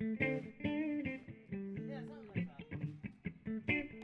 Yeah, something like that.